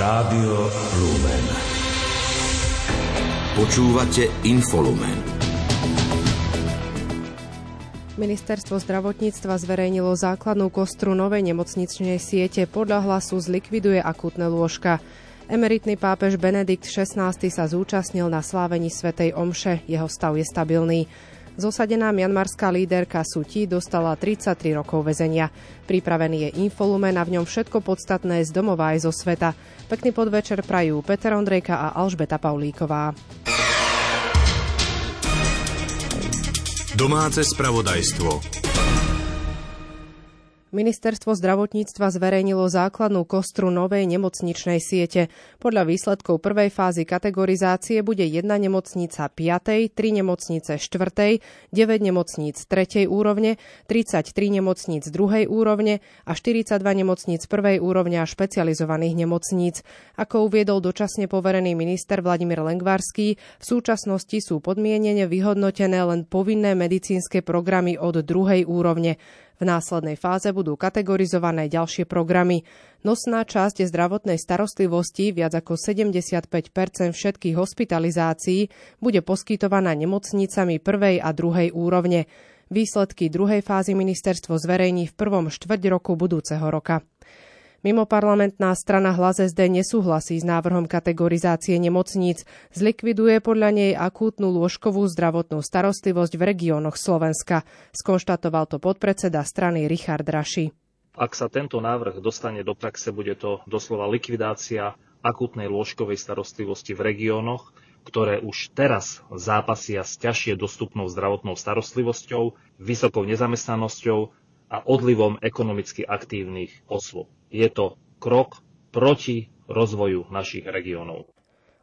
Rádio Lumen. Počúvate Infolumen. Ministerstvo zdravotníctva zverejnilo základnú kostru novej nemocničnej siete. Podľa hlasu zlikviduje akútne lôžka. Emeritný pápež Benedikt XVI sa zúčastnil na slávení Svetej Omše. Jeho stav je stabilný. Zosadená mianmarská líderka Suti dostala 33 rokov väzenia. Pripravený je infolumen a v ňom všetko podstatné z domova aj zo sveta. Pekný podvečer prajú Peter Ondrejka a Alžbeta Paulíková. Domáce spravodajstvo. Ministerstvo zdravotníctva zverejnilo základnú kostru novej nemocničnej siete. Podľa výsledkov prvej fázy kategorizácie bude jedna nemocnica 5., 3 nemocnice 4., 9 nemocníc 3. úrovne, 33 nemocníc 2. úrovne a 42 nemocníc 1. úrovne a špecializovaných nemocníc. Ako uviedol dočasne poverený minister Vladimír Lengvarský, v súčasnosti sú podmienene vyhodnotené len povinné medicínske programy od druhej úrovne. V následnej fáze budú kategorizované ďalšie programy. Nosná časť zdravotnej starostlivosti, viac ako 75% všetkých hospitalizácií, bude poskytovaná nemocnicami prvej a druhej úrovne. Výsledky druhej fázy ministerstvo zverejní v prvom štvrť roku budúceho roka. Mimo parlamentná strana Hlas SD nesúhlasí s návrhom kategorizácie nemocníc. Zlikviduje podľa nej akútnu lôžkovú zdravotnú starostlivosť v regiónoch Slovenska. Skonštatoval to podpredseda strany Richard Raši. Ak sa tento návrh dostane do praxe, bude to doslova likvidácia akútnej lôžkovej starostlivosti v regiónoch, ktoré už teraz zápasia s ťažšie dostupnou zdravotnou starostlivosťou, vysokou nezamestnanosťou a odlivom ekonomicky aktívnych osôb je to krok proti rozvoju našich regiónov.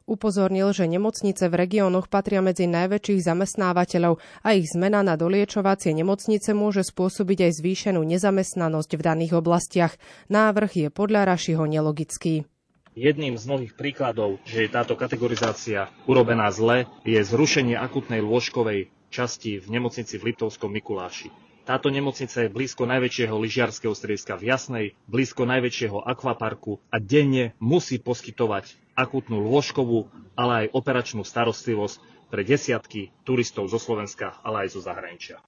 Upozornil, že nemocnice v regiónoch patria medzi najväčších zamestnávateľov a ich zmena na doliečovacie nemocnice môže spôsobiť aj zvýšenú nezamestnanosť v daných oblastiach. Návrh je podľa Rašiho nelogický. Jedným z mnohých príkladov, že je táto kategorizácia urobená zle, je zrušenie akutnej lôžkovej časti v nemocnici v Liptovskom Mikuláši. Táto nemocnica je blízko najväčšieho lyžiarského strediska v Jasnej, blízko najväčšieho akvaparku a denne musí poskytovať akútnu lôžkovú, ale aj operačnú starostlivosť pre desiatky turistov zo Slovenska, ale aj zo zahraničia.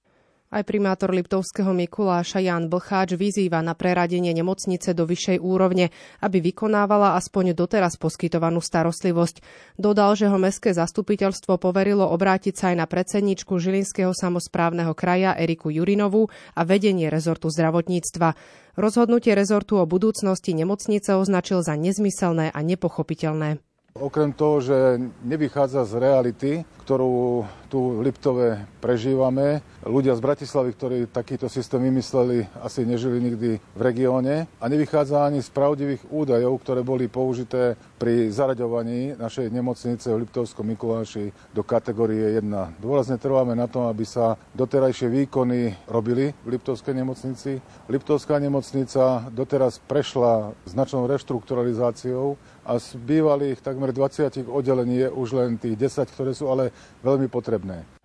Aj primátor Liptovského Mikuláša Jan Blcháč vyzýva na preradenie nemocnice do vyššej úrovne, aby vykonávala aspoň doteraz poskytovanú starostlivosť. Dodal, že ho mestské zastupiteľstvo poverilo obrátiť sa aj na predsedničku Žilinského samozprávneho kraja Eriku Jurinovú a vedenie rezortu zdravotníctva. Rozhodnutie rezortu o budúcnosti nemocnice označil za nezmyselné a nepochopiteľné. Okrem toho, že nevychádza z reality, ktorú tu v Liptove prežívame. Ľudia z Bratislavy, ktorí takýto systém vymysleli, asi nežili nikdy v regióne a nevychádza ani z pravdivých údajov, ktoré boli použité pri zaraďovaní našej nemocnice v Liptovskom Mikuláši do kategórie 1. Dôrazne trváme na tom, aby sa doterajšie výkony robili v Liptovskej nemocnici. Liptovská nemocnica doteraz prešla značnou reštrukturalizáciou a z bývalých takmer 20 oddelení je už len tých 10, ktoré sú ale veľmi potrebné.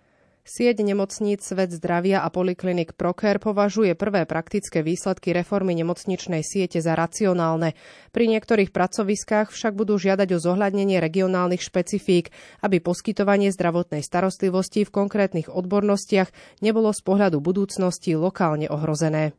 Sieť nemocníc Svet zdravia a poliklinik Proker považuje prvé praktické výsledky reformy nemocničnej siete za racionálne. Pri niektorých pracoviskách však budú žiadať o zohľadnenie regionálnych špecifík, aby poskytovanie zdravotnej starostlivosti v konkrétnych odbornostiach nebolo z pohľadu budúcnosti lokálne ohrozené.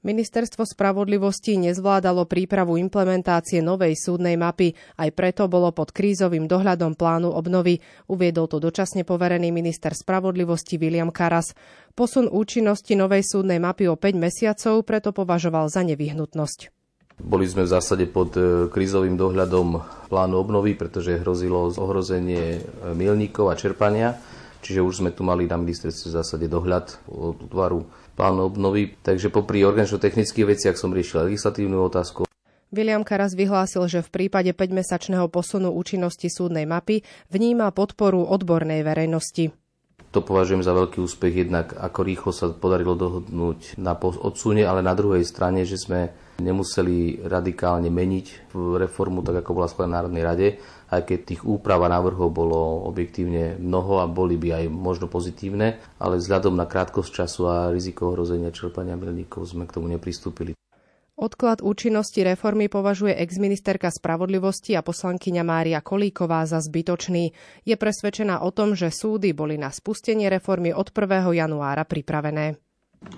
Ministerstvo spravodlivosti nezvládalo prípravu implementácie novej súdnej mapy, aj preto bolo pod krízovým dohľadom plánu obnovy, uviedol to dočasne poverený minister spravodlivosti William Karas. Posun účinnosti novej súdnej mapy o 5 mesiacov preto považoval za nevyhnutnosť. Boli sme v zásade pod e, krízovým dohľadom plánu obnovy, pretože hrozilo ohrozenie e, milníkov a čerpania. Čiže už sme tu mali na ministerstve v zásade dohľad od útvaru plán obnovy. Takže popri organizačno-technických veciach som riešil legislatívnu otázku. William Karas vyhlásil, že v prípade 5-mesačného posunu účinnosti súdnej mapy vníma podporu odbornej verejnosti. To považujem za veľký úspech, jednak ako rýchlo sa podarilo dohodnúť na odsune, ale na druhej strane, že sme nemuseli radikálne meniť reformu, tak ako bola schválená Národnej rade, aj keď tých úprav a návrhov bolo objektívne mnoho a boli by aj možno pozitívne, ale vzhľadom na krátkosť času a riziko ohrozenia čerpania milníkov sme k tomu nepristúpili. Odklad účinnosti reformy považuje exministerka spravodlivosti a poslankyňa Mária Kolíková za zbytočný. Je presvedčená o tom, že súdy boli na spustenie reformy od 1. januára pripravené.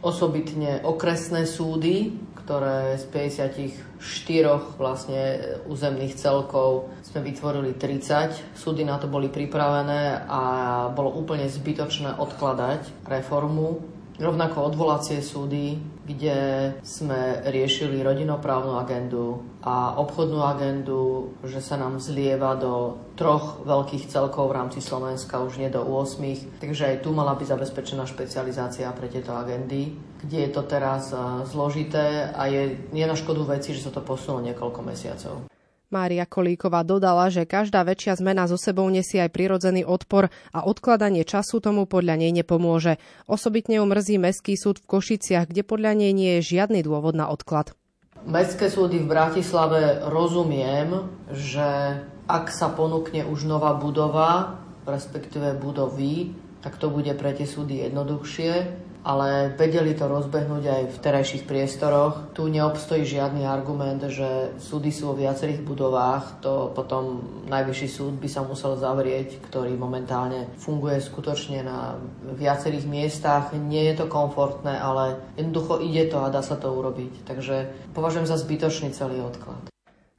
Osobitne okresné súdy, ktoré z 54 vlastne územných celkov sme vytvorili 30. Súdy na to boli pripravené a bolo úplne zbytočné odkladať reformu Rovnako odvolacie súdy, kde sme riešili rodinoprávnu agendu a obchodnú agendu, že sa nám zlieva do troch veľkých celkov v rámci Slovenska, už nie do 8. Takže aj tu mala byť zabezpečená špecializácia pre tieto agendy, kde je to teraz eh, zložité a je, je na škodu veci, že sa to posunulo niekoľko mesiacov. Mária Kolíková dodala, že každá väčšia zmena so sebou nesie aj prirodzený odpor a odkladanie času tomu podľa nej nepomôže. Osobitne ju mrzí Mestský súd v Košiciach, kde podľa nej nie je žiadny dôvod na odklad. Mestské súdy v Bratislave rozumiem, že ak sa ponúkne už nová budova, respektíve budovy, tak to bude pre tie súdy jednoduchšie ale vedeli to rozbehnúť aj v terajších priestoroch. Tu neobstojí žiadny argument, že súdy sú vo viacerých budovách. To potom najvyšší súd by sa musel zavrieť, ktorý momentálne funguje skutočne na viacerých miestach. Nie je to komfortné, ale jednoducho ide to a dá sa to urobiť. Takže považujem za zbytočný celý odklad.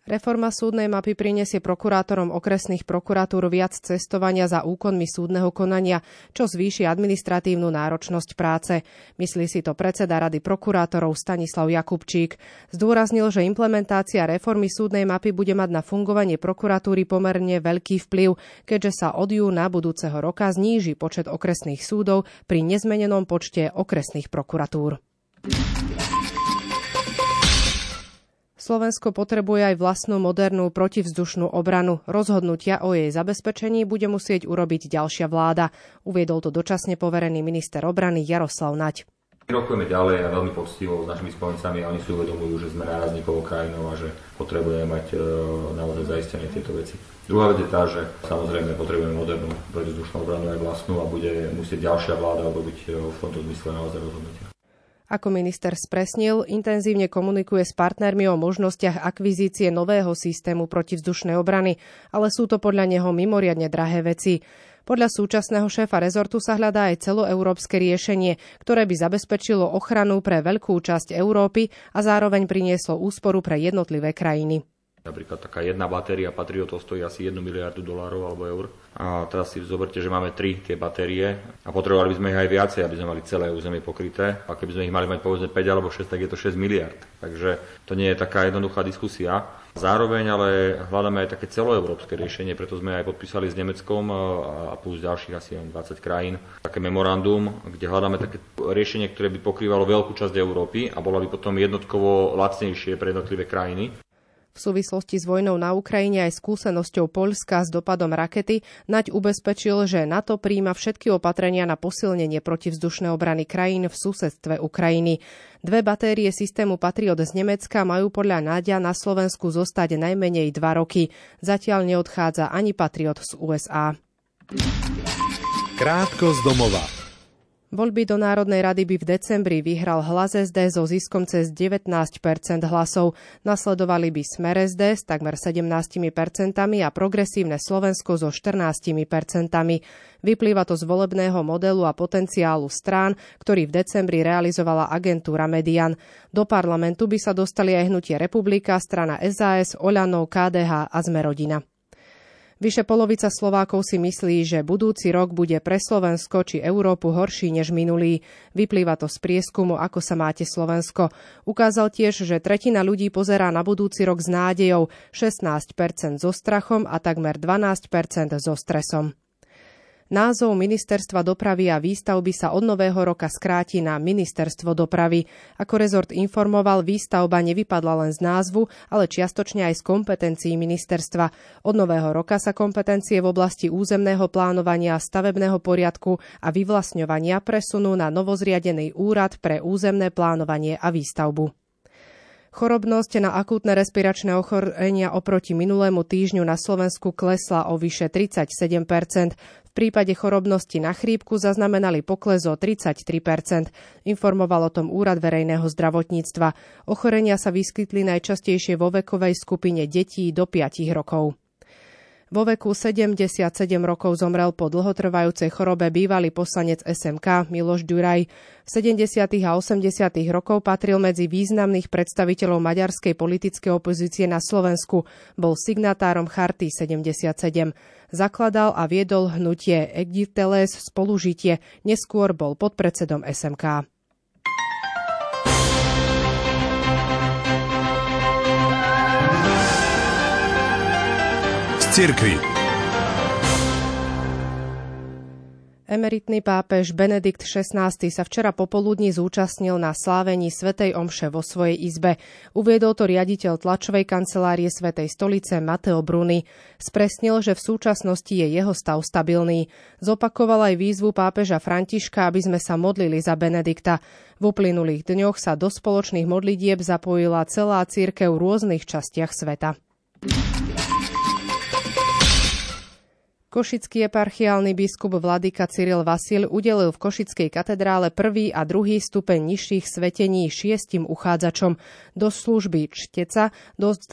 Reforma súdnej mapy prinesie prokurátorom okresných prokuratúr viac cestovania za úkonmi súdneho konania, čo zvýši administratívnu náročnosť práce. Myslí si to predseda Rady prokurátorov Stanislav Jakubčík. Zdôraznil, že implementácia reformy súdnej mapy bude mať na fungovanie prokuratúry pomerne veľký vplyv, keďže sa od júna budúceho roka zníži počet okresných súdov pri nezmenenom počte okresných prokuratúr. Slovensko potrebuje aj vlastnú modernú protivzdušnú obranu. Rozhodnutia o jej zabezpečení bude musieť urobiť ďalšia vláda. Uviedol to dočasne poverený minister obrany Jaroslav Naď. Rokujeme ďalej a veľmi poctivo s našimi spojencami a oni si uvedomujú, že sme nárazníkovou krajinou a že potrebujeme mať e, naozaj zaistené tieto veci. Druhá vec je tá, že samozrejme potrebujeme modernú protivzdušnú obranu aj vlastnú a bude musieť ďalšia vláda urobiť e, v tomto zmysle naozaj rozhodnutia. Ako minister spresnil, intenzívne komunikuje s partnermi o možnostiach akvizície nového systému protivzdušnej obrany, ale sú to podľa neho mimoriadne drahé veci. Podľa súčasného šéfa rezortu sa hľadá aj celoeurópske riešenie, ktoré by zabezpečilo ochranu pre veľkú časť Európy a zároveň prinieslo úsporu pre jednotlivé krajiny. Napríklad taká jedna batéria Patriotov stojí asi 1 miliardu dolárov alebo eur. A teraz si zoberte, že máme tri tie batérie a potrebovali by sme ich aj viacej, aby sme mali celé územie pokryté. A keby sme ich mali mať povedzme 5 alebo 6, tak je to 6 miliard. Takže to nie je taká jednoduchá diskusia. Zároveň ale hľadáme aj také celoeurópske riešenie, preto sme aj podpísali s Nemeckom a plus ďalších asi 20 krajín také memorandum, kde hľadáme také riešenie, ktoré by pokrývalo veľkú časť Európy a bolo by potom jednotkovo lacnejšie pre jednotlivé krajiny. V súvislosti s vojnou na Ukrajine aj skúsenosťou Poľska s dopadom rakety Naď ubezpečil, že NATO príjma všetky opatrenia na posilnenie protivzdušnej obrany krajín v susedstve Ukrajiny. Dve batérie systému Patriot z Nemecka majú podľa Náďa na Slovensku zostať najmenej dva roky. Zatiaľ neodchádza ani Patriot z USA. Krátko z domova. Voľby do Národnej rady by v decembri vyhral hlas SD so ziskom cez 19% hlasov. Nasledovali by Smer SD s takmer 17% a progresívne Slovensko so 14% Vyplýva to z volebného modelu a potenciálu strán, ktorý v decembri realizovala agentúra Median. Do parlamentu by sa dostali aj hnutie Republika, strana SAS, Oľanov, KDH a Zmerodina. Vyše polovica Slovákov si myslí, že budúci rok bude pre Slovensko či Európu horší než minulý. Vyplýva to z prieskumu, ako sa máte Slovensko. Ukázal tiež, že tretina ľudí pozerá na budúci rok s nádejou, 16% so strachom a takmer 12% so stresom. Názov Ministerstva dopravy a výstavby sa od nového roka skráti na Ministerstvo dopravy. Ako rezort informoval, výstavba nevypadla len z názvu, ale čiastočne aj z kompetencií ministerstva. Od nového roka sa kompetencie v oblasti územného plánovania, stavebného poriadku a vyvlastňovania presunú na novozriadený úrad pre územné plánovanie a výstavbu. Chorobnosť na akútne respiračné ochorenia oproti minulému týždňu na Slovensku klesla o vyše 37 prípade chorobnosti na chrípku zaznamenali pokles o 33%, informoval o tom Úrad verejného zdravotníctva. Ochorenia sa vyskytli najčastejšie vo vekovej skupine detí do 5 rokov. Vo veku 77 rokov zomrel po dlhotrvajúcej chorobe bývalý poslanec SMK Miloš Duraj. V 70. a 80. rokov patril medzi významných predstaviteľov maďarskej politickej opozície na Slovensku. Bol signatárom Charty 77. Zakladal a viedol hnutie Egiteles spolužitie. Neskôr bol podpredsedom SMK. Cirkvi. Emeritný pápež Benedikt XVI sa včera popoludní zúčastnil na slávení Svetej Omše vo svojej izbe. Uviedol to riaditeľ tlačovej kancelárie Svetej stolice Mateo Bruni. Spresnil, že v súčasnosti je jeho stav stabilný. Zopakoval aj výzvu pápeža Františka, aby sme sa modlili za Benedikta. V uplynulých dňoch sa do spoločných modlitieb zapojila celá církev v rôznych častiach sveta. Košický eparchiálny biskup Vladyka Cyril Vasil udelil v Košickej katedrále prvý a druhý stupeň nižších svetení šiestim uchádzačom. Do služby čteca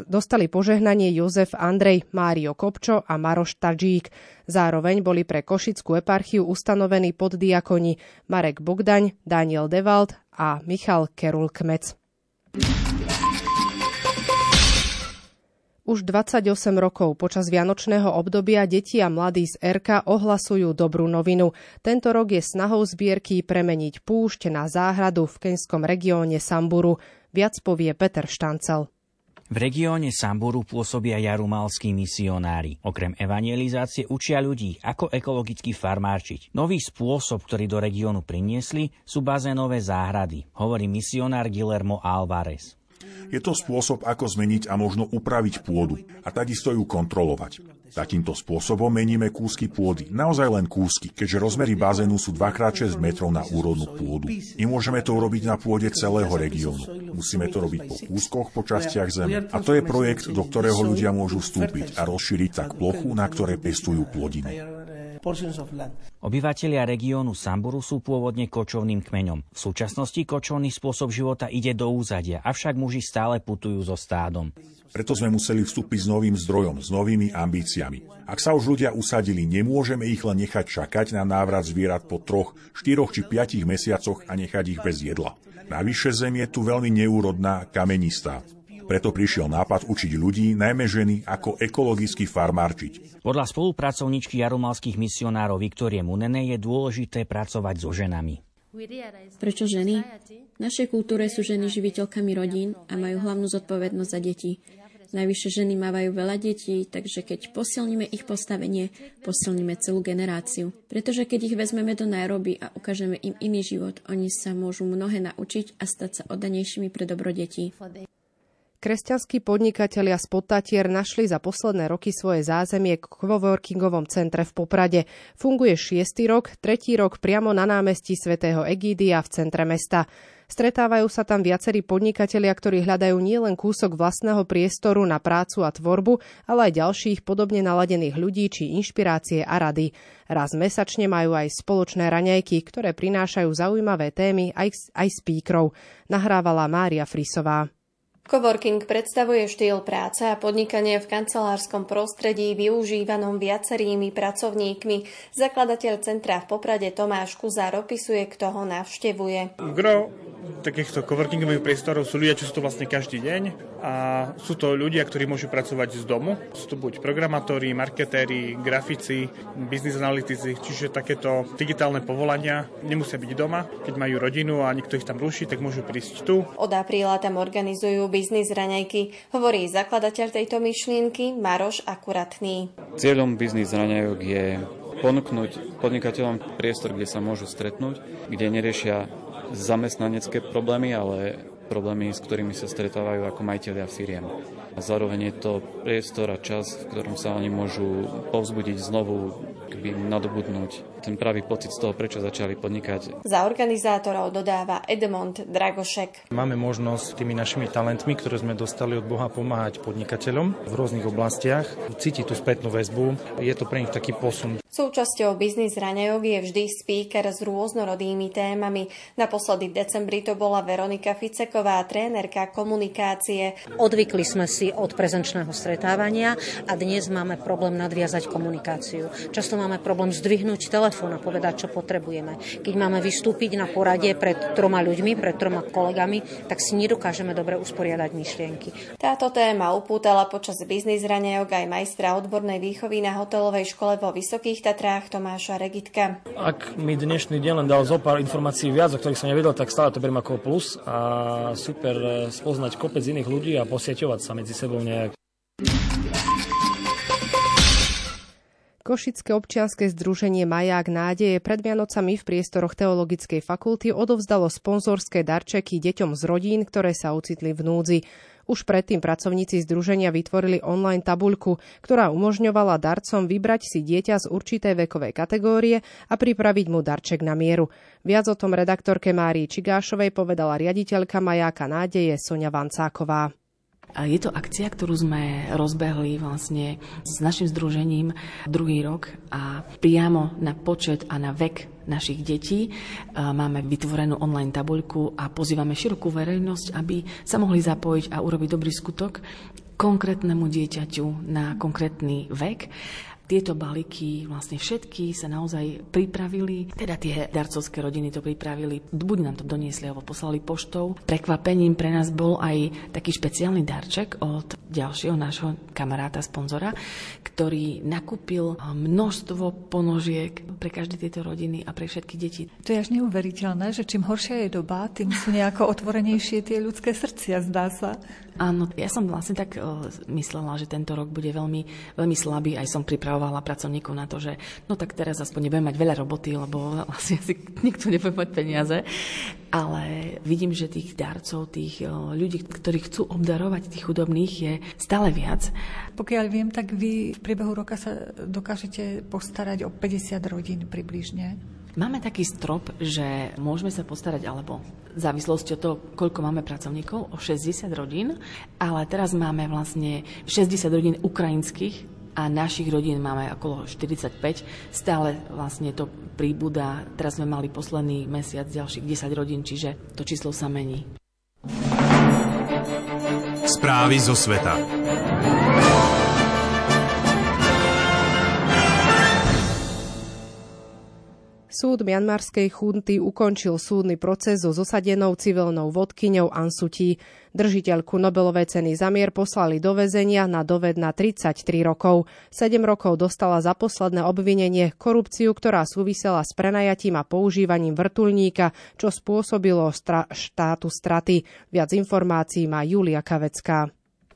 dostali požehnanie Jozef Andrej, Mário Kopčo a Maroš Tadžík. Zároveň boli pre Košickú eparchiu ustanovení poddiakoni Marek Bogdaň, Daniel Devald a Michal Kerul Kmec. Už 28 rokov počas vianočného obdobia deti a mladí z RK ohlasujú dobrú novinu. Tento rok je snahou zbierky premeniť púšť na záhradu v keňskom regióne Samburu. Viac povie Peter Štancel. V regióne Samburu pôsobia jarumalskí misionári. Okrem evangelizácie učia ľudí, ako ekologicky farmárčiť. Nový spôsob, ktorý do regiónu priniesli, sú bazénové záhrady, hovorí misionár Guillermo Alvarez. Je to spôsob, ako zmeniť a možno upraviť pôdu a takisto ju kontrolovať. Takýmto spôsobom meníme kúsky pôdy, naozaj len kúsky, keďže rozmery bazénu sú 2x6 metrov na úrodnú pôdu. Nemôžeme to urobiť na pôde celého regiónu. Musíme to robiť po kúskoch, po častiach zeme. A to je projekt, do ktorého ľudia môžu vstúpiť a rozšíriť tak plochu, na ktorej pestujú plodiny. Obyvatelia regiónu Samburu sú pôvodne kočovným kmeňom. V súčasnosti kočovný spôsob života ide do úzadia, avšak muži stále putujú so stádom. Preto sme museli vstúpiť s novým zdrojom, s novými ambíciami. Ak sa už ľudia usadili, nemôžeme ich len nechať čakať na návrat zvierat po troch, štyroch či piatich mesiacoch a nechať ich bez jedla. Navyše zem je tu veľmi neúrodná, kamenistá. Preto prišiel nápad učiť ľudí, najmä ženy, ako ekologicky farmárčiť. Podľa spolupracovničky jarumalských misionárov Viktorie Munene je dôležité pracovať so ženami. Prečo ženy? V našej kultúre sú ženy živiteľkami rodín a majú hlavnú zodpovednosť za deti. Najvyššie ženy mávajú veľa detí, takže keď posilníme ich postavenie, posilníme celú generáciu. Pretože keď ich vezmeme do Nairobi a ukážeme im iný život, oni sa môžu mnohé naučiť a stať sa oddanejšími pre dobro detí. Kresťanskí podnikatelia z Podtatier našli za posledné roky svoje zázemie k coworkingovom centre v Poprade. Funguje šiestý rok, tretí rok priamo na námestí svätého Egídia v centre mesta. Stretávajú sa tam viacerí podnikatelia, ktorí hľadajú nielen kúsok vlastného priestoru na prácu a tvorbu, ale aj ďalších podobne naladených ľudí či inšpirácie a rady. Raz mesačne majú aj spoločné raňajky, ktoré prinášajú zaujímavé témy aj, aj spíkrov. Nahrávala Mária Frisová. Coworking predstavuje štýl práce a podnikanie v kancelárskom prostredí využívanom viacerými pracovníkmi. Zakladateľ centra v Poprade Tomáš Kuzár opisuje, kto ho navštevuje. Gro takýchto coworkingových priestorov sú ľudia, čo sú to vlastne každý deň a sú to ľudia, ktorí môžu pracovať z domu. Sú to buď programátori, marketéri, grafici, business analytici, čiže takéto digitálne povolania nemusia byť doma. Keď majú rodinu a niekto ich tam ruší, tak môžu prísť tu. Od apríla tam organizujú biznis raňajky, hovorí zakladateľ tejto myšlienky Maroš Akuratný. Cieľom biznis raňajok je ponúknuť podnikateľom priestor, kde sa môžu stretnúť, kde neriešia zamestnanecké problémy, ale problémy, s ktorými sa stretávajú ako majiteľia firiem. A zároveň je to priestor a čas, v ktorom sa oni môžu povzbudiť znovu, keby nadobudnúť ten pravý pocit z toho, prečo začali podnikať. Za organizátorov dodáva Edmond Dragošek. Máme možnosť tými našimi talentmi, ktoré sme dostali od Boha, pomáhať podnikateľom v rôznych oblastiach, cítiť tú spätnú väzbu. Je to pre nich taký posun. Súčasťou biznis raňajok je vždy speaker s rôznorodými témami. Naposledy v decembri to bola Veronika Ficeková, trénerka komunikácie. Odvykli sme si od prezenčného stretávania a dnes máme problém nadviazať komunikáciu. Často máme problém zdvihnúť telefón a povedať, čo potrebujeme. Keď máme vystúpiť na porade pred troma ľuďmi, pred troma kolegami, tak si nedokážeme dobre usporiadať myšlienky. Táto téma upútala počas biznis raňajok aj majstra odbornej výchovy na hotelovej škole vo Vysokých Tatrách Tomáša Regitka. Ak mi dnešný deň len dal zo pár informácií viac, o ktorých som nevedel, tak stále to beriem ako plus a super eh, spoznať kopec iných ľudí a posieťovať sa medzi sebou nejak. Košické občianske združenie Maják nádeje pred Vianocami v priestoroch Teologickej fakulty odovzdalo sponzorské darčeky deťom z rodín, ktoré sa ocitli v núdzi. Už predtým pracovníci združenia vytvorili online tabuľku, ktorá umožňovala darcom vybrať si dieťa z určitej vekovej kategórie a pripraviť mu darček na mieru. Viac o tom redaktorke Márii Čigášovej povedala riaditeľka Majáka nádeje Sonia Vancáková. Je to akcia, ktorú sme rozbehli vlastne s našim združením druhý rok a priamo na počet a na vek našich detí máme vytvorenú online tabuľku a pozývame širokú verejnosť, aby sa mohli zapojiť a urobiť dobrý skutok konkrétnemu dieťaťu na konkrétny vek tieto balíky vlastne všetky sa naozaj pripravili, teda tie darcovské rodiny to pripravili, buď nám to doniesli alebo poslali poštou. Prekvapením pre nás bol aj taký špeciálny darček od ďalšieho nášho kamaráta, sponzora, ktorý nakúpil množstvo ponožiek pre každé tieto rodiny a pre všetky deti. To je až neuveriteľné, že čím horšia je doba, tým sú nejako otvorenejšie tie ľudské srdcia, zdá sa. Áno, ja som vlastne tak uh, myslela, že tento rok bude veľmi, veľmi slabý. Aj som pripravovala pracovníkov na to, že no tak teraz aspoň nebudem mať veľa roboty, lebo vlastne si nikto nebude mať peniaze. Ale vidím, že tých darcov, tých uh, ľudí, ktorí chcú obdarovať tých chudobných je stále viac. Pokiaľ viem, tak vy v priebehu roka sa dokážete postarať o 50 rodín približne. Máme taký strop, že môžeme sa postarať, alebo v závislosti od toho, koľko máme pracovníkov, o 60 rodín, ale teraz máme vlastne 60 rodín ukrajinských a našich rodín máme okolo 45. Stále vlastne to príbuda. Teraz sme mali posledný mesiac ďalších 10 rodín, čiže to číslo sa mení. Správy zo sveta. Súd mianmarskej chunty ukončil súdny proces so zosadenou civilnou vodkyňou Ansutí. Držiteľku Nobelovej ceny za mier poslali do väzenia na doved na 33 rokov. 7 rokov dostala za posledné obvinenie korupciu, ktorá súvisela s prenajatím a používaním vrtulníka, čo spôsobilo stra- štátu straty. Viac informácií má Julia Kavecká.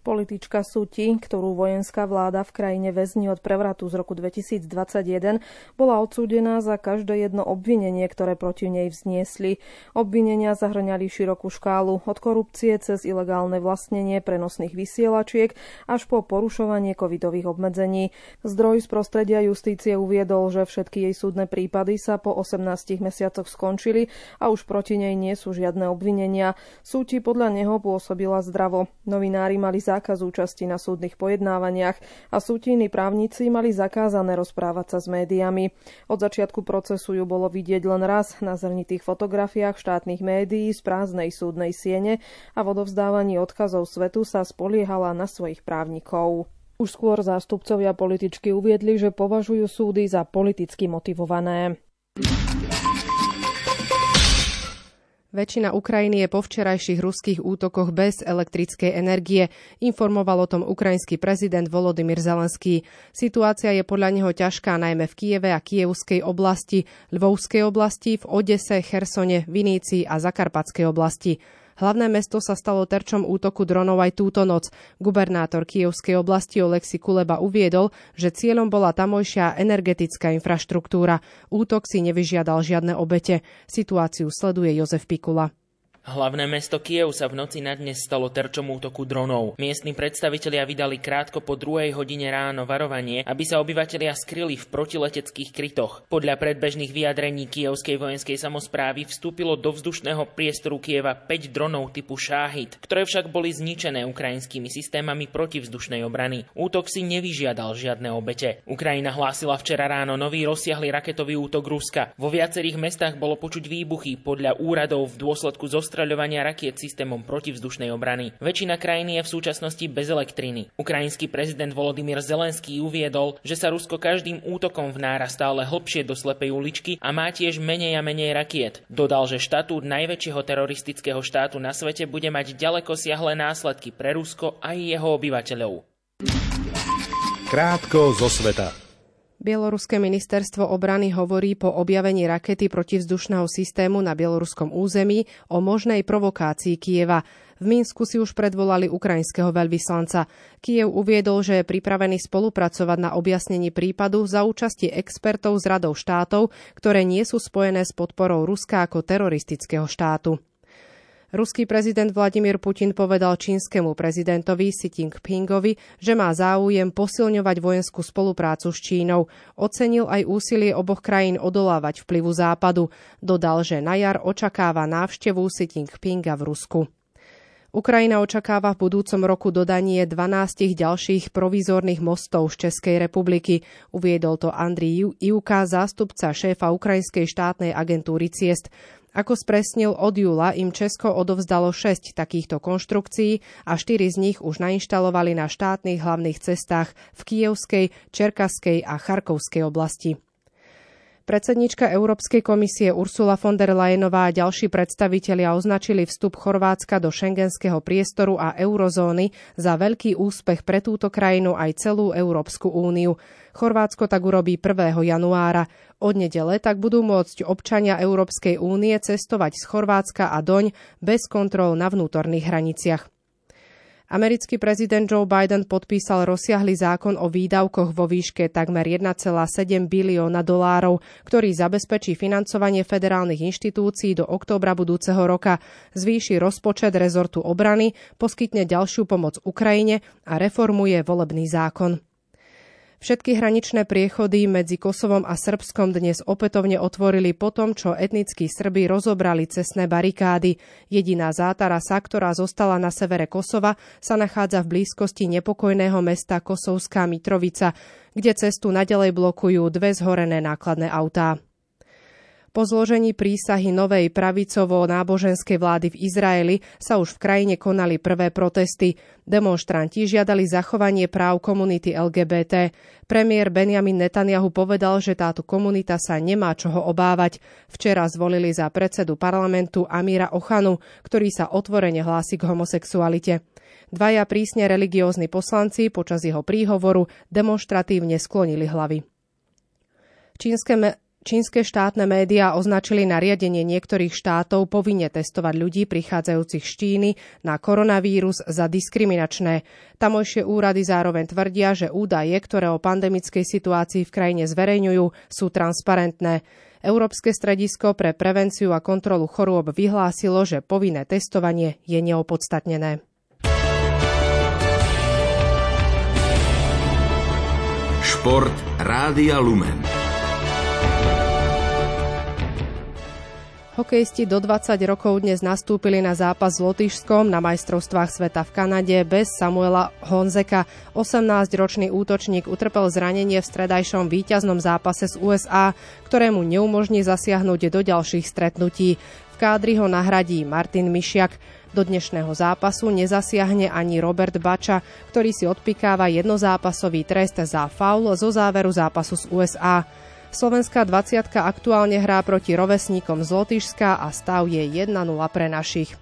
Politička Suti, ktorú vojenská vláda v krajine väzni od prevratu z roku 2021, bola odsúdená za každé jedno obvinenie, ktoré proti nej vzniesli. Obvinenia zahrňali širokú škálu od korupcie cez ilegálne vlastnenie prenosných vysielačiek až po porušovanie covidových obmedzení. Zdroj z prostredia justície uviedol, že všetky jej súdne prípady sa po 18 mesiacoch skončili a už proti nej nie sú žiadne obvinenia. Súti podľa neho pôsobila zdravo. Novinári mali za zákaz účasti na súdnych pojednávaniach a sútijní právnici mali zakázané rozprávať sa s médiami. Od začiatku procesu ju bolo vidieť len raz na zrnitých fotografiách štátnych médií z prázdnej súdnej siene a v odovzdávaní odkazov svetu sa spoliehala na svojich právnikov. Už skôr zástupcovia političky uviedli, že považujú súdy za politicky motivované. Väčšina Ukrajiny je po včerajších ruských útokoch bez elektrickej energie, informoval o tom ukrajinský prezident Volodymyr Zelenský. Situácia je podľa neho ťažká najmä v Kieve a Kievskej oblasti, Lvovskej oblasti, v Odese, Chersone, Vinícii a Zakarpatskej oblasti. Hlavné mesto sa stalo terčom útoku dronov aj túto noc. Gubernátor Kievskej oblasti Oleksi Kuleba uviedol, že cieľom bola tamojšia energetická infraštruktúra. Útok si nevyžiadal žiadne obete. Situáciu sleduje Jozef Pikula. Hlavné mesto Kiev sa v noci na dnes stalo terčom útoku dronov. Miestni predstavitelia vydali krátko po druhej hodine ráno varovanie, aby sa obyvatelia skryli v protileteckých krytoch. Podľa predbežných vyjadrení kievskej vojenskej samozprávy vstúpilo do vzdušného priestoru Kieva 5 dronov typu Šáhid, ktoré však boli zničené ukrajinskými systémami protivzdušnej obrany. Útok si nevyžiadal žiadne obete. Ukrajina hlásila včera ráno nový rozsiahly raketový útok Ruska. Vo viacerých mestách bolo počuť výbuchy podľa úradov v dôsledku zost zostreľovania rakiet systémom protivzdušnej obrany. Väčšina krajiny je v súčasnosti bez elektriny. Ukrajinský prezident Volodymyr Zelenský uviedol, že sa Rusko každým útokom vnára stále hlbšie do slepej uličky a má tiež menej a menej rakiet. Dodal, že štatút najväčšieho teroristického štátu na svete bude mať ďaleko siahle následky pre Rusko a jeho obyvateľov. Krátko zo sveta. Bieloruské ministerstvo obrany hovorí po objavení rakety protivzdušného systému na bieloruskom území o možnej provokácii Kieva. V Minsku si už predvolali ukrajinského veľvyslanca. Kiev uviedol, že je pripravený spolupracovať na objasnení prípadu za účasti expertov z radov štátov, ktoré nie sú spojené s podporou Ruska ako teroristického štátu. Ruský prezident Vladimír Putin povedal čínskemu prezidentovi Xi Jinpingovi, že má záujem posilňovať vojenskú spoluprácu s Čínou. Ocenil aj úsilie oboch krajín odolávať vplyvu západu. Dodal, že na jar očakáva návštevu Xi Jinpinga v Rusku. Ukrajina očakáva v budúcom roku dodanie 12 ďalších provizórnych mostov z Českej republiky. Uviedol to Andrii Ivka, zástupca šéfa Ukrajinskej štátnej agentúry Ciest. Ako spresnil, od júla im Česko odovzdalo 6 takýchto konštrukcií a 4 z nich už nainštalovali na štátnych hlavných cestách v Kievskej, Čerkaskej a Charkovskej oblasti. Predsednička Európskej komisie Ursula von der Leyenová a ďalší predstavitelia označili vstup Chorvátska do šengenského priestoru a eurozóny za veľký úspech pre túto krajinu aj celú Európsku úniu. Chorvátsko tak urobí 1. januára. Od nedele tak budú môcť občania Európskej únie cestovať z Chorvátska a doň bez kontrol na vnútorných hraniciach. Americký prezident Joe Biden podpísal rozsiahly zákon o výdavkoch vo výške takmer 1,7 bilióna dolárov, ktorý zabezpečí financovanie federálnych inštitúcií do októbra budúceho roka, zvýši rozpočet rezortu obrany, poskytne ďalšiu pomoc Ukrajine a reformuje volebný zákon. Všetky hraničné priechody medzi Kosovom a Srbskom dnes opätovne otvorili po tom, čo etnickí Srby rozobrali cestné barikády. Jediná zátarasa, ktorá zostala na severe Kosova, sa nachádza v blízkosti nepokojného mesta Kosovská Mitrovica, kde cestu nadalej blokujú dve zhorené nákladné autá. Po zložení prísahy novej pravicovo-náboženskej vlády v Izraeli sa už v krajine konali prvé protesty. Demonstranti žiadali zachovanie práv komunity LGBT. Premiér Benjamin Netanyahu povedal, že táto komunita sa nemá čoho obávať. Včera zvolili za predsedu parlamentu Amíra Ochanu, ktorý sa otvorene hlási k homosexualite. Dvaja prísne religiózni poslanci počas jeho príhovoru demonstratívne sklonili hlavy. Čínske Čínske štátne médiá označili nariadenie niektorých štátov povinne testovať ľudí prichádzajúcich z Číny na koronavírus za diskriminačné. Tamojšie úrady zároveň tvrdia, že údaje, ktoré o pandemickej situácii v krajine zverejňujú, sú transparentné. Európske stredisko pre prevenciu a kontrolu chorôb vyhlásilo, že povinné testovanie je neopodstatnené. Šport Rádia Lumen. Hokejisti do 20 rokov dnes nastúpili na zápas s Lotyšskom na majstrovstvách sveta v Kanade bez Samuela Honzeka. 18-ročný útočník utrpel zranenie v stredajšom víťaznom zápase z USA, ktorému neumožní zasiahnuť do ďalších stretnutí. V kádri ho nahradí Martin Mišiak. Do dnešného zápasu nezasiahne ani Robert Bača, ktorý si odpikáva jednozápasový trest za faul zo záveru zápasu z USA. Slovenská 20 aktuálne hrá proti rovesníkom z Lotyšska a stav je 1-0 pre našich.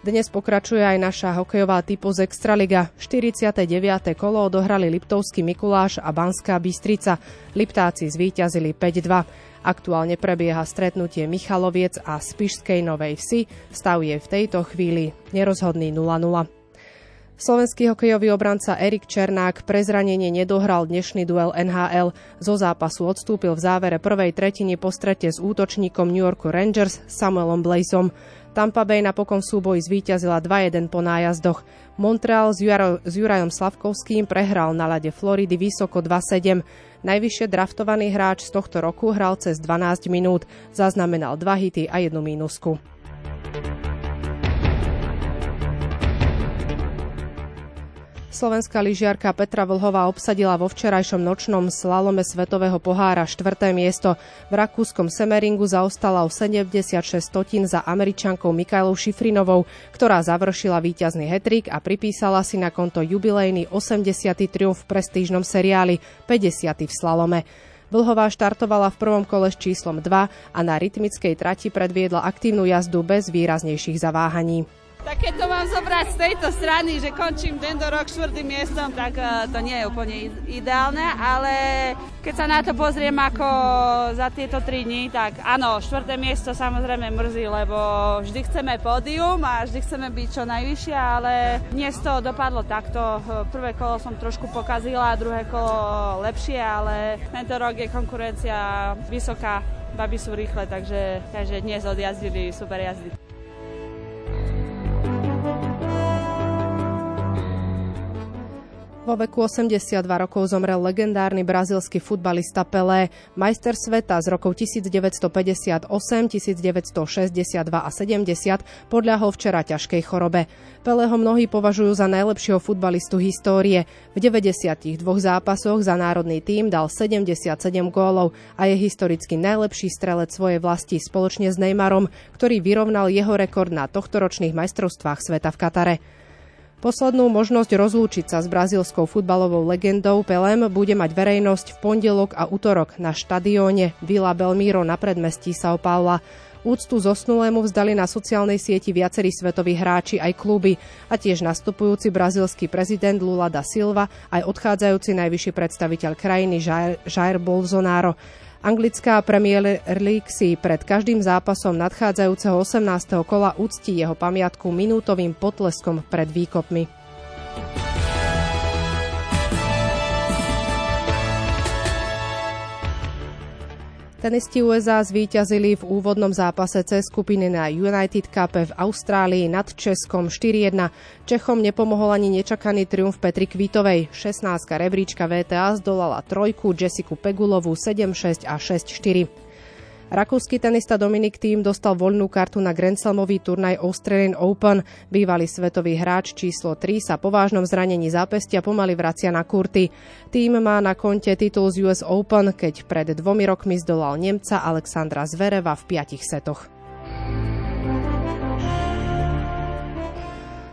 Dnes pokračuje aj naša hokejová typu z Extraliga. 49. kolo odohrali Liptovský Mikuláš a Banská Bystrica. Liptáci zvíťazili 5-2. Aktuálne prebieha stretnutie Michaloviec a Spišskej Novej Vsi. Stav je v tejto chvíli nerozhodný 0-0. Slovenský hokejový obranca Erik Černák pre zranenie nedohral dnešný duel NHL. Zo zápasu odstúpil v závere prvej tretiny po strete s útočníkom New Yorku Rangers Samuelom Blazom. Tampa Bay napokon súboj zvíťazila 2-1 po nájazdoch. Montreal s, Juro, s Jurajom Slavkovským prehral na lade Floridy vysoko 2-7. Najvyššie draftovaný hráč z tohto roku hral cez 12 minút. Zaznamenal dva hity a jednu mínusku. Slovenská lyžiarka Petra Vlhová obsadila vo včerajšom nočnom slalome Svetového pohára štvrté miesto. V rakúskom Semeringu zaostala o 76 stotín za američankou Mikajlou Šifrinovou, ktorá završila víťazný hetrik a pripísala si na konto jubilejný 80. triumf v prestížnom seriáli, 50. v slalome. Vlhová štartovala v prvom kole s číslom 2 a na rytmickej trati predviedla aktívnu jazdu bez výraznejších zaváhaní. Tak keď to mám zobrať z tejto strany, že končím tento rok štvrtým miestom, tak uh, to nie je úplne ideálne, ale keď sa na to pozriem ako za tieto tri dní, tak áno, štvrté miesto samozrejme mrzí, lebo vždy chceme pódium a vždy chceme byť čo najvyššie, ale dnes to dopadlo takto. Prvé kolo som trošku pokazila, druhé kolo lepšie, ale tento rok je konkurencia vysoká, baby sú rýchle, takže, takže dnes odjazdili super jazdy. Vo veku 82 rokov zomrel legendárny brazilský futbalista Pelé, majster sveta z rokov 1958, 1962 a 70 podľahol včera ťažkej chorobe. Pelého mnohí považujú za najlepšieho futbalistu histórie. V 92 zápasoch za národný tím dal 77 gólov a je historicky najlepší strelec svojej vlasti spoločne s Neymarom, ktorý vyrovnal jeho rekord na tohtoročných majstrovstvách sveta v Katare. Poslednú možnosť rozlúčiť sa s brazílskou futbalovou legendou Pelem bude mať verejnosť v pondelok a útorok na štadióne Villa Belmiro na predmestí São Paula. Úctu zosnulému vzdali na sociálnej sieti viacerí svetoví hráči aj kluby a tiež nastupujúci brazílsky prezident Lula da Silva aj odchádzajúci najvyšší predstaviteľ krajiny Jair Bolsonaro. Anglická Premier League si pred každým zápasom nadchádzajúceho 18. kola úctí jeho pamiatku minútovým potleskom pred výkopmi. Tenisti USA zvíťazili v úvodnom zápase C skupiny na United Cup v Austrálii nad Českom 4-1. Čechom nepomohol ani nečakaný triumf Petri Kvítovej. 16. rebríčka VTA zdolala trojku Jessiku Pegulovú 7-6 a 6-4. Rakúsky tenista Dominik Tým dostal voľnú kartu na Grand Slamový turnaj Australian Open. Bývalý svetový hráč číslo 3 sa po vážnom zranení zápestia pomaly vracia na kurty. Tým má na konte titul z US Open, keď pred dvomi rokmi zdolal Nemca Alexandra Zvereva v piatich setoch.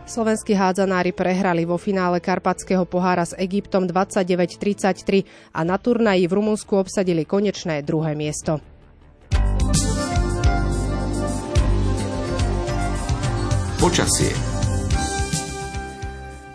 Slovenskí hádzanári prehrali vo finále Karpatského pohára s Egyptom 29-33 a na turnaji v Rumunsku obsadili konečné druhé miesto. Počasie.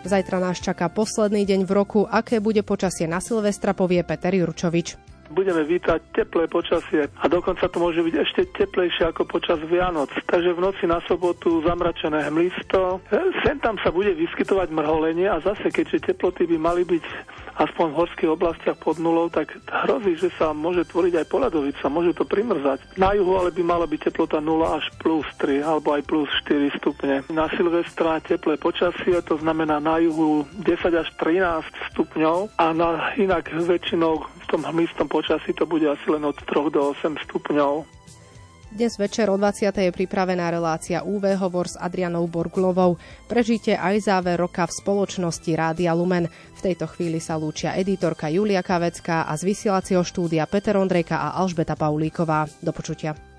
Zajtra nás čaká posledný deň v roku. Aké bude počasie na Silvestra, povie Peter Jurčovič budeme vítať teplé počasie a dokonca to môže byť ešte teplejšie ako počas Vianoc. Takže v noci na sobotu zamračené hmlisto. Sem tam sa bude vyskytovať mrholenie a zase keďže teploty by mali byť aspoň v horských oblastiach pod nulou, tak hrozí, že sa môže tvoriť aj poladovica, môže to primrzať. Na juhu ale by mala byť teplota 0 až plus 3 alebo aj plus 4 stupne. Na Silvestra teplé počasie, to znamená na juhu 10 až 13 stupňov a na inak väčšinou tom hmlistom počasí to bude asi len od 3 do 8 stupňov. Dnes večer o 20. je pripravená relácia UV hovor s Adrianou Borgulovou. Prežite aj záver roka v spoločnosti Rádia Lumen. V tejto chvíli sa lúčia editorka Julia Kavecká a z vysielacieho štúdia Peter Ondrejka a Alžbeta Paulíková. Do počutia.